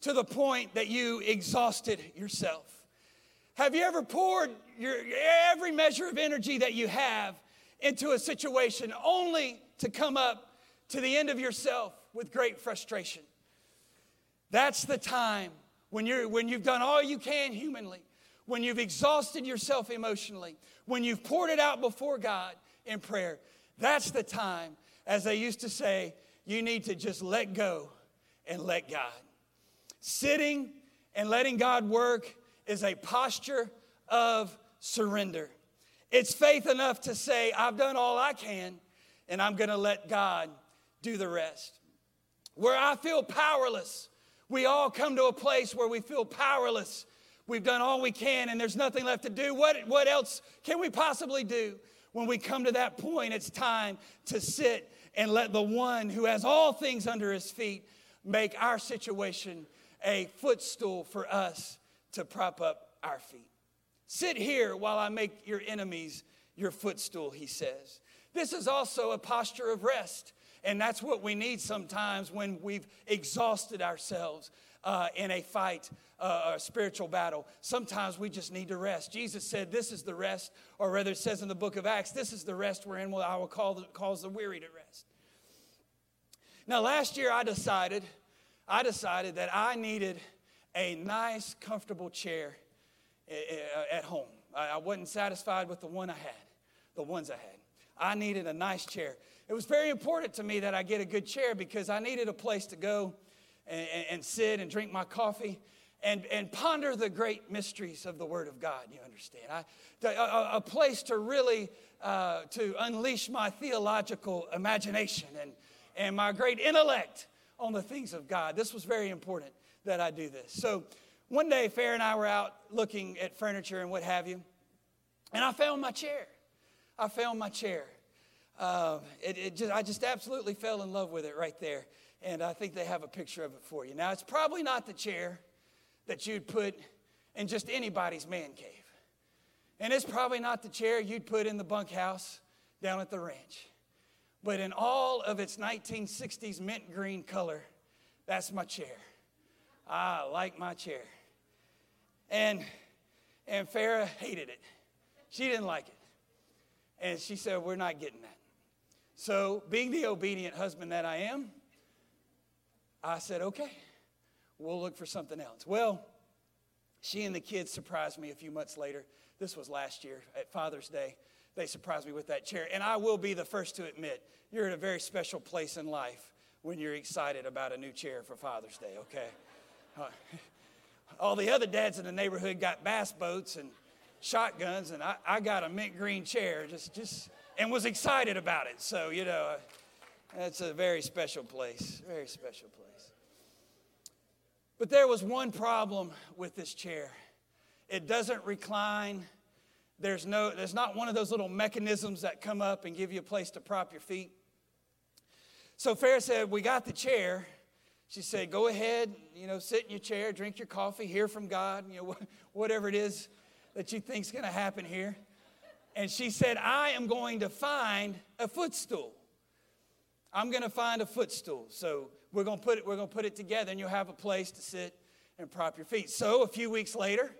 to the point that you exhausted yourself? Have you ever poured your, every measure of energy that you have into a situation only to come up to the end of yourself with great frustration? That's the time when, you're, when you've done all you can humanly, when you've exhausted yourself emotionally, when you've poured it out before God in prayer. That's the time, as they used to say, you need to just let go and let God. Sitting and letting God work is a posture of surrender. It's faith enough to say, I've done all I can, and I'm going to let God do the rest. Where I feel powerless, we all come to a place where we feel powerless. We've done all we can, and there's nothing left to do. What, what else can we possibly do? When we come to that point, it's time to sit and let the one who has all things under his feet make our situation a footstool for us to prop up our feet. Sit here while I make your enemies your footstool, he says. This is also a posture of rest. And that's what we need sometimes when we've exhausted ourselves uh, in a fight, uh, a spiritual battle. Sometimes we just need to rest. Jesus said, This is the rest, or rather, it says in the book of Acts, This is the rest wherein I will call the, cause the weary to rest. Now, last year I decided, I decided that I needed a nice, comfortable chair eh, eh, at home. I wasn't satisfied with the one I had, the ones I had. I needed a nice chair. It was very important to me that I get a good chair because I needed a place to go and, and sit and drink my coffee and, and ponder the great mysteries of the Word of God, you understand. I, a, place to really uh, to unleash my theological imagination and, and my great intellect on the things of God. This was very important that I do this. So one day, Fair and I were out looking at furniture and what have you, and I found my chair. I found my chair. Uh, it, it just, I just absolutely fell in love with it right there. And I think they have a picture of it for you. Now, it's probably not the chair that you'd put in just anybody's man cave. And it's probably not the chair you'd put in the bunkhouse down at the ranch. But in all of its 1960s mint green color, that's my chair. I like my chair. And, and Farah hated it. She didn't like it. And she said, We're not getting that. So, being the obedient husband that I am, I said, Okay, we'll look for something else. Well, she and the kids surprised me a few months later. This was last year at Father's Day. They surprised me with that chair. And I will be the first to admit, you're at a very special place in life when you're excited about a new chair for Father's Day, okay? <laughs> Uh, all the other dads in the neighborhood got bass boats and shotguns, and I, I got a mint green chair, just, just, and was excited about it. So, you know, that's a very special place, very special place. But there was one problem with this chair it doesn't recline. There's, no, there's not one of those little mechanisms that come up and give you a place to prop your feet. So Farah said, We got the chair. She said, Go ahead, you know, sit in your chair, drink your coffee, hear from God, you know, <laughs> whatever it is that you think's going to happen here. And she said, I am going to find a footstool. I'm going to find a footstool. So we're going to put it, we're going to put it together, and you'll have a place to sit and prop your feet. So a few weeks later,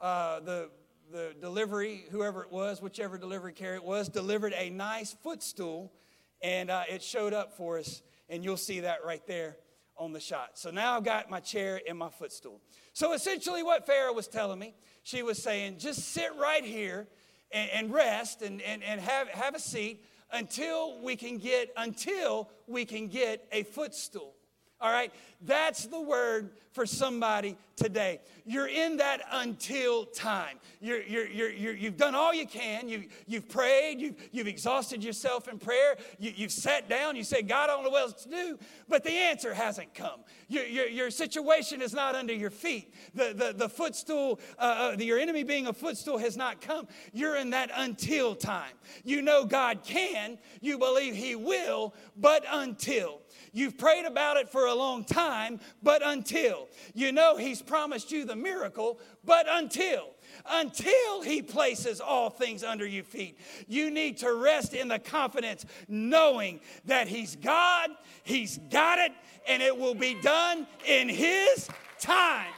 uh, the the delivery, whoever it was, whichever delivery carrier it was, delivered a nice footstool, and uh, it showed up for us. And you'll see that right there on the shot. So now I've got my chair and my footstool. So essentially, what Farah was telling me she was saying, just sit right here and, and rest and, and, and have, have a seat until we can get until we can get a footstool all right? That's the word for somebody today. You're in that until time. You're, you're, you're, you have done all you can. You, you've prayed. You've, you've exhausted yourself in prayer. You, have sat down. You say god i don't know what else to do. But the answer hasn't come. Your, your, your situation is not under your feet. The, the, the footstool uh, uh, your enemy being a footstool has not come. You're in that until time. You know god can. You believe he will. But until You've prayed about it for a long time, but until. You know He's promised you the miracle, but until. Until He places all things under your feet, you need to rest in the confidence knowing that He's God, He's got it, and it will be done in His time.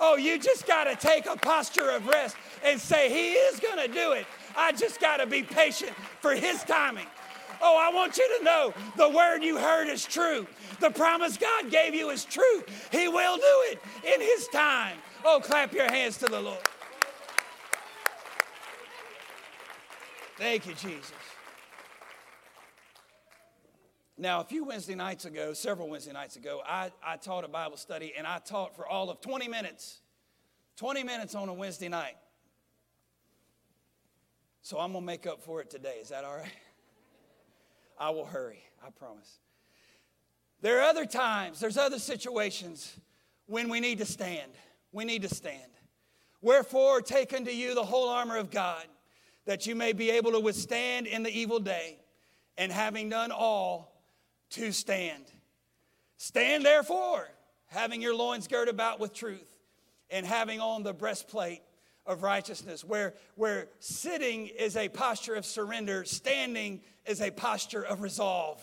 Oh, you just got to take a posture of rest and say, He is going to do it. I just got to be patient for His timing. Oh, I want you to know the word you heard is true. The promise God gave you is true. He will do it in His time. Oh, clap your hands to the Lord. Thank you, Jesus. Now, a few Wednesday nights ago, several Wednesday nights ago, I, I taught a Bible study and I taught for all of 20 minutes. 20 minutes on a Wednesday night. So I'm going to make up for it today. Is that all right? I will hurry, I promise. There are other times, there's other situations when we need to stand. We need to stand. Wherefore, take unto you the whole armor of God, that you may be able to withstand in the evil day, and having done all, to stand. Stand therefore, having your loins girt about with truth, and having on the breastplate of righteousness, where, where sitting is a posture of surrender, standing is a posture of resolve,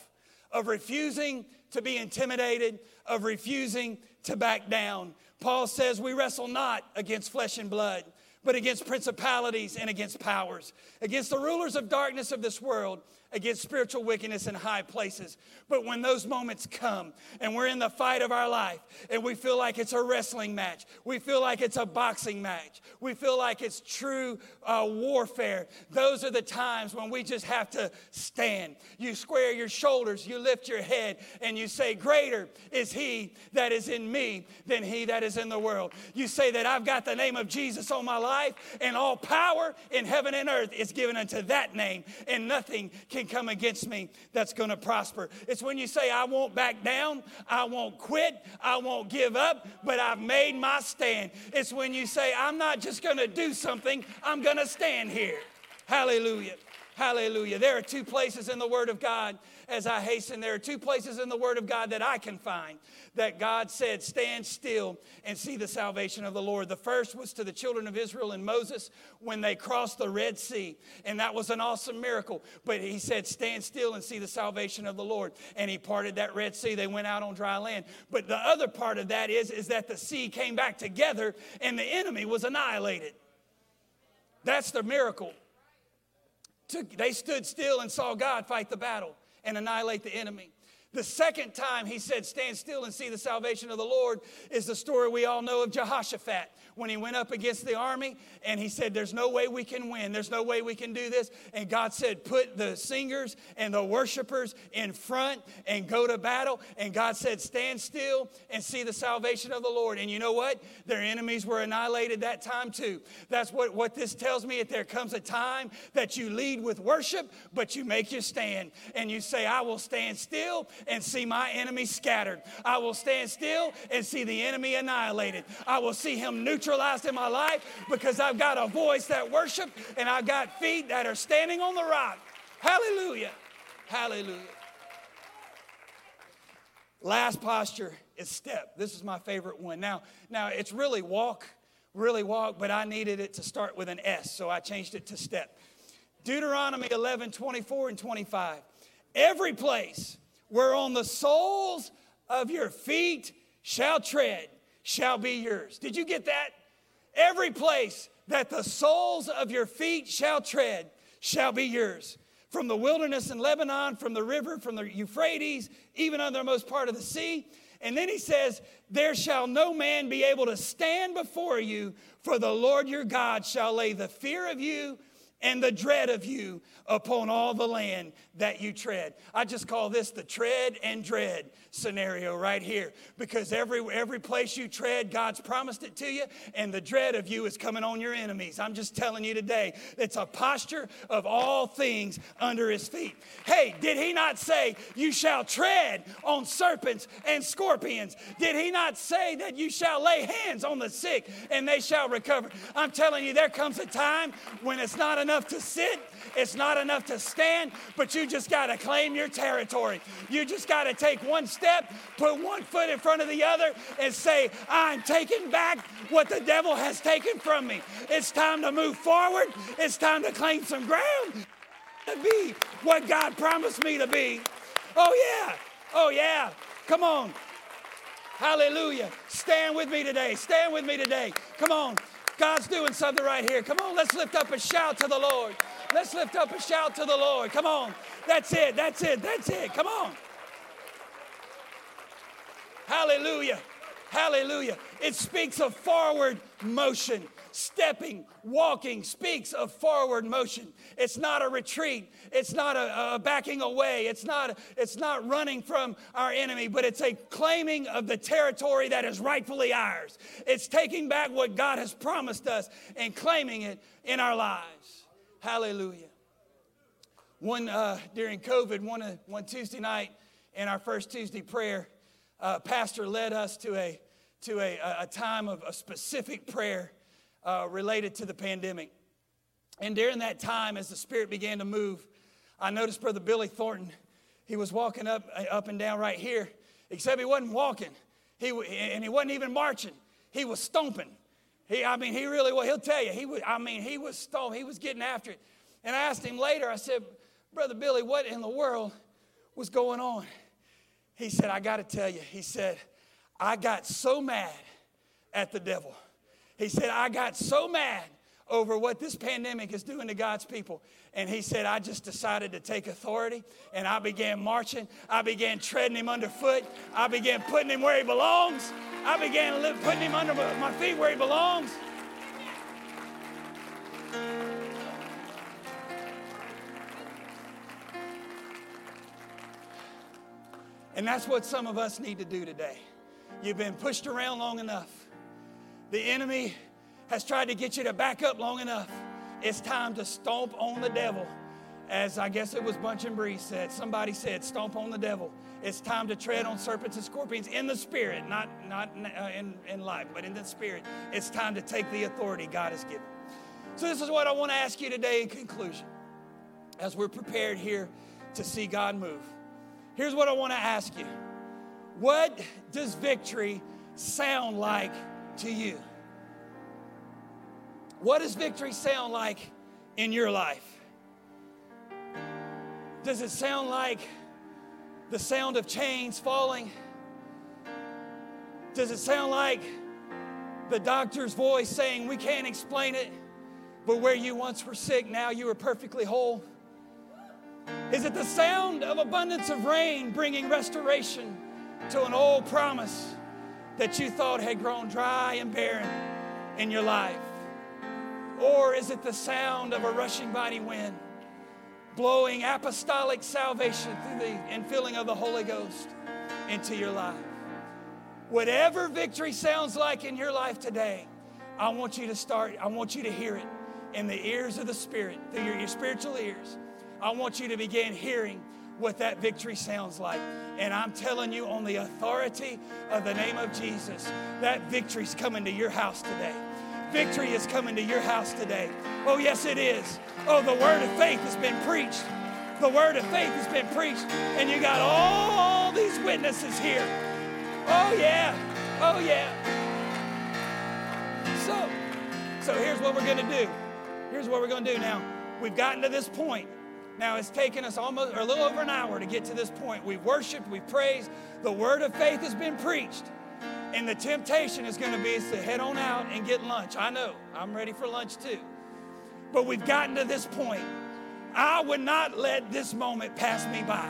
of refusing to be intimidated, of refusing to back down. Paul says, We wrestle not against flesh and blood, but against principalities and against powers, against the rulers of darkness of this world against spiritual wickedness in high places. But when those moments come and we're in the fight of our life and we feel like it's a wrestling match, we feel like it's a boxing match, we feel like it's true uh, warfare, those are the times when we just have to stand. You square your shoulders, you lift your head, and you say, Greater is He that is in me than He that is in the world. You say that I've got the name of Jesus on my life, and all power in heaven and earth is given unto that name, and nothing can can come against me that's going to prosper. It's when you say, I won't back down, I won't quit, I won't give up, but I've made my stand. It's when you say, I'm not just going to do something, I'm going to stand here. Hallelujah. Hallelujah. There are two places in the Word of God as I hasten. There are two places in the Word of God that I can find that God said, Stand still and see the salvation of the Lord. The first was to the children of Israel and Moses when they crossed the Red Sea, and that was an awesome miracle. But he said, Stand still and see the salvation of the Lord. And he parted that Red Sea. They went out on dry land. But the other part of that is, is that the sea came back together and the enemy was annihilated. That's the miracle they stood still and saw God fight the battle and annihilate the enemy. The second time he said, Stand still and see the salvation of the Lord, is the story we all know of Jehoshaphat when he went up against the army and he said, There's no way we can win. There's no way we can do this. And God said, Put the singers and the worshipers in front and go to battle. And God said, Stand still and see the salvation of the Lord. And you know what? Their enemies were annihilated that time too. That's what, what this tells me. That there comes a time that you lead with worship, but you make your stand. And you say, I will stand still and see my enemy scattered. I will stand still and see the enemy annihilated. I will see him neutralized in my life because I've got a voice that worship and I've got feet that are standing on the rock. Hallelujah. Hallelujah. Last posture is step. This is my favorite one. Now, now it's really walk, really walk, but I needed it to start with an S, so I changed it to step. Deuteronomy 11, 24 and 25. Every place where on the soles of your feet shall tread shall be yours. Did you get that? Every place that the soles of your feet shall tread shall be yours. From the wilderness in Lebanon, from the river, from the Euphrates, even on the most part of the sea. And then he says, There shall no man be able to stand before you, for the Lord your God shall lay the fear of you and the dread of you upon all the land that you tread. I just call this the tread and dread scenario right here because every every place you tread God's promised it to you and the dread of you is coming on your enemies. I'm just telling you today it's a posture of all things under his feet. Hey, did he not say you shall tread on serpents and scorpions? Did he not say that you shall lay hands on the sick and they shall recover? I'm telling you there comes a time when it's not enough to sit, it's not enough to stand, but you just got to claim your territory. You just got to take one step, put one foot in front of the other, and say, I'm taking back what the devil has taken from me. It's time to move forward. It's time to claim some ground. To be what God promised me to be. Oh, yeah. Oh, yeah. Come on. Hallelujah. Stand with me today. Stand with me today. Come on. God's doing something right here. Come on, let's lift up a shout to the Lord. Let's lift up a shout to the Lord. Come on. That's it. That's it. That's it. Come on. Hallelujah. Hallelujah. It speaks of forward motion. Stepping, walking speaks of forward motion. It's not a retreat. It's not a, a, backing away. It's not, it's not running from our enemy, but it's a claiming of the territory that is rightfully ours. It's taking back what God has promised us and claiming it in our lives. Hallelujah. One uh, during COVID, one, uh, one Tuesday night in our first Tuesday prayer, uh, pastor led us to a to a, a time of a specific prayer uh, related to the pandemic. And during that time, as the Spirit began to move, I noticed Brother Billy Thornton, he was walking up, uh, up and down right here, except he wasn't walking. He, and he wasn't even marching. He was stomping. He, I mean, he really well, he'll tell you, he was, I mean, he was stomping, he was getting after it. And I asked him later, I said, Brother Billy, what in the world was going on? He said, I got to tell you, he said, I got so mad at the devil. He said, I got so mad over what this pandemic is doing to God's people. And he said, I just decided to take authority and I began marching. I began treading him underfoot. I began putting him where he belongs. I began putting him under my feet where he belongs. And that's what some of us need to do today. You've been pushed around long enough. The enemy has tried to get you to back up long enough. It's time to stomp on the devil. As I guess it was Bunch and Bree said, somebody said, stomp on the devil. It's time to tread on serpents and scorpions in the spirit, not, not uh, in, in life, but in the spirit. It's time to take the authority God has given. So, this is what I want to ask you today in conclusion as we're prepared here to see God move. Here's what I want to ask you What does victory sound like to you? What does victory sound like in your life? Does it sound like the sound of chains falling? Does it sound like the doctor's voice saying, We can't explain it, but where you once were sick, now you are perfectly whole? Is it the sound of abundance of rain bringing restoration to an old promise that you thought had grown dry and barren in your life? Or is it the sound of a rushing mighty wind, blowing apostolic salvation through the infilling of the Holy Ghost into your life? Whatever victory sounds like in your life today, I want you to start, I want you to hear it in the ears of the Spirit, through your, your spiritual ears. I want you to begin hearing what that victory sounds like. And I'm telling you, on the authority of the name of Jesus, that victory's coming to your house today. Victory is coming to your house today. Oh, yes, it is. Oh, the word of faith has been preached. The word of faith has been preached. And you got all these witnesses here. Oh, yeah. Oh, yeah. So, so here's what we're going to do. Here's what we're going to do now. We've gotten to this point. Now, it's taken us almost or a little over an hour to get to this point. We've worshiped, we've praised, the word of faith has been preached. And the temptation is going to be to head on out and get lunch. I know, I'm ready for lunch too. But we've gotten to this point. I would not let this moment pass me by.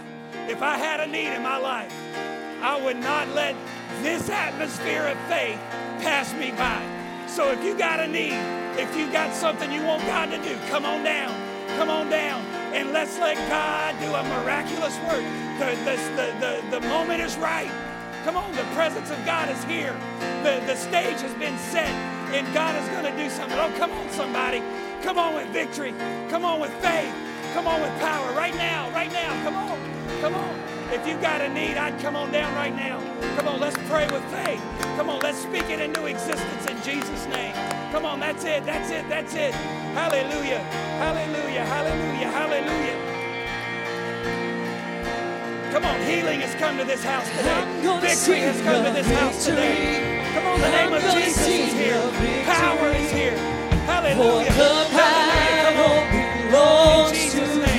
If I had a need in my life, I would not let this atmosphere of faith pass me by. So if you got a need, if you got something you want God to do, come on down. Come on down and let's let God do a miraculous work. The, the, the, the, the moment is right. Come on, the presence of God is here. The, the stage has been set, and God is going to do something. Oh, come on, somebody. Come on with victory. Come on with faith. Come on with power right now, right now. Come on. Come on. If you've got a need, I'd come on down right now. Come on, let's pray with faith. Come on, let's speak it into existence in Jesus' name. Come on, that's it, that's it, that's it. Hallelujah, hallelujah, hallelujah, hallelujah. Come on, healing has come to this house today. Victory has come to this house today. Come on, the name of Jesus is here. Power is here. Hallelujah. Hallelujah. Come on. In Jesus' name.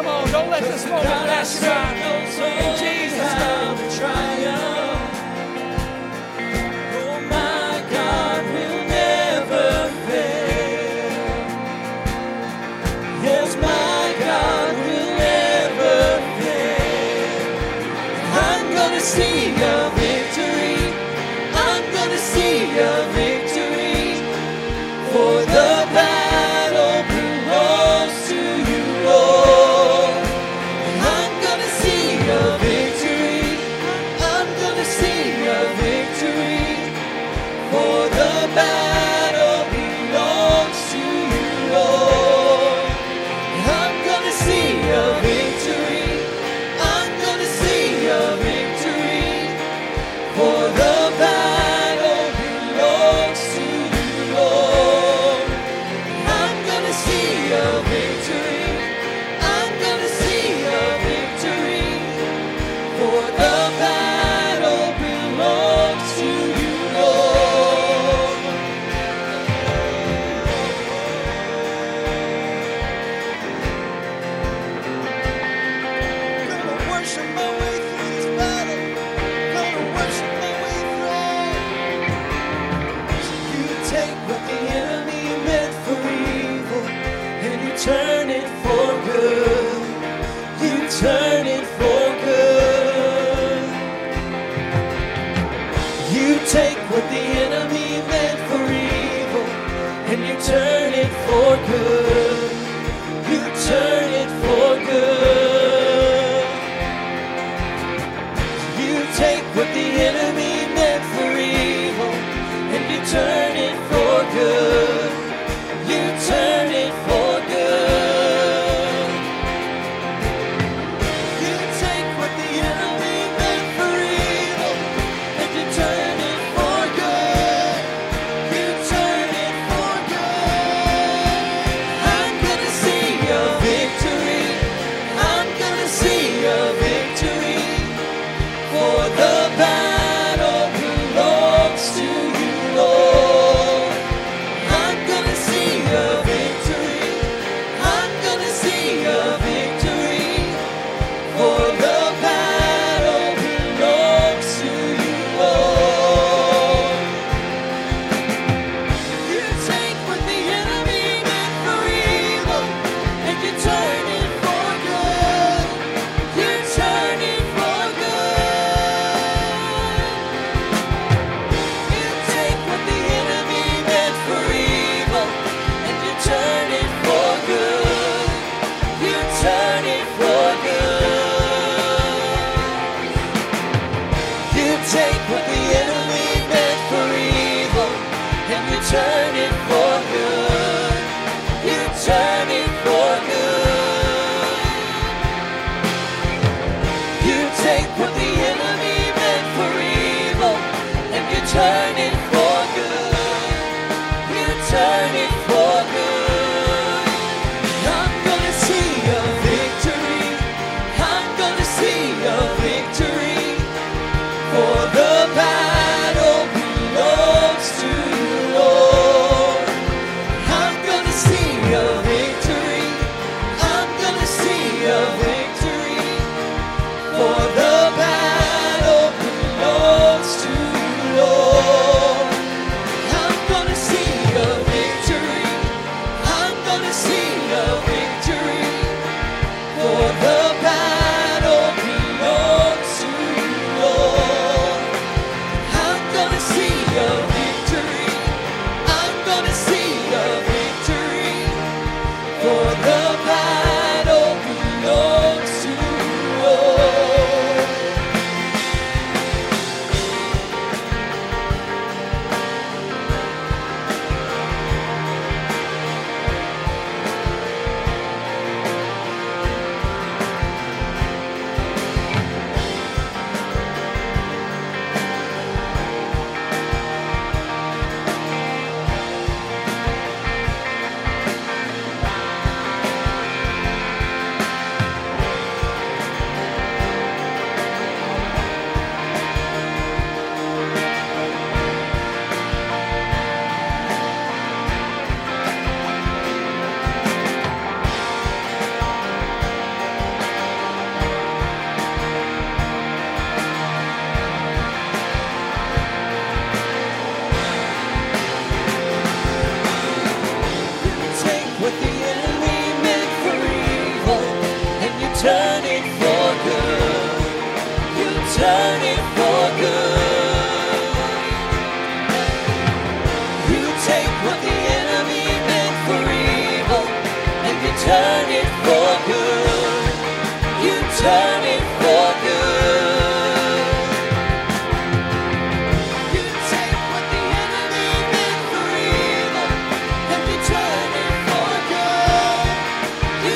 Come on, don't let this moment pass you by.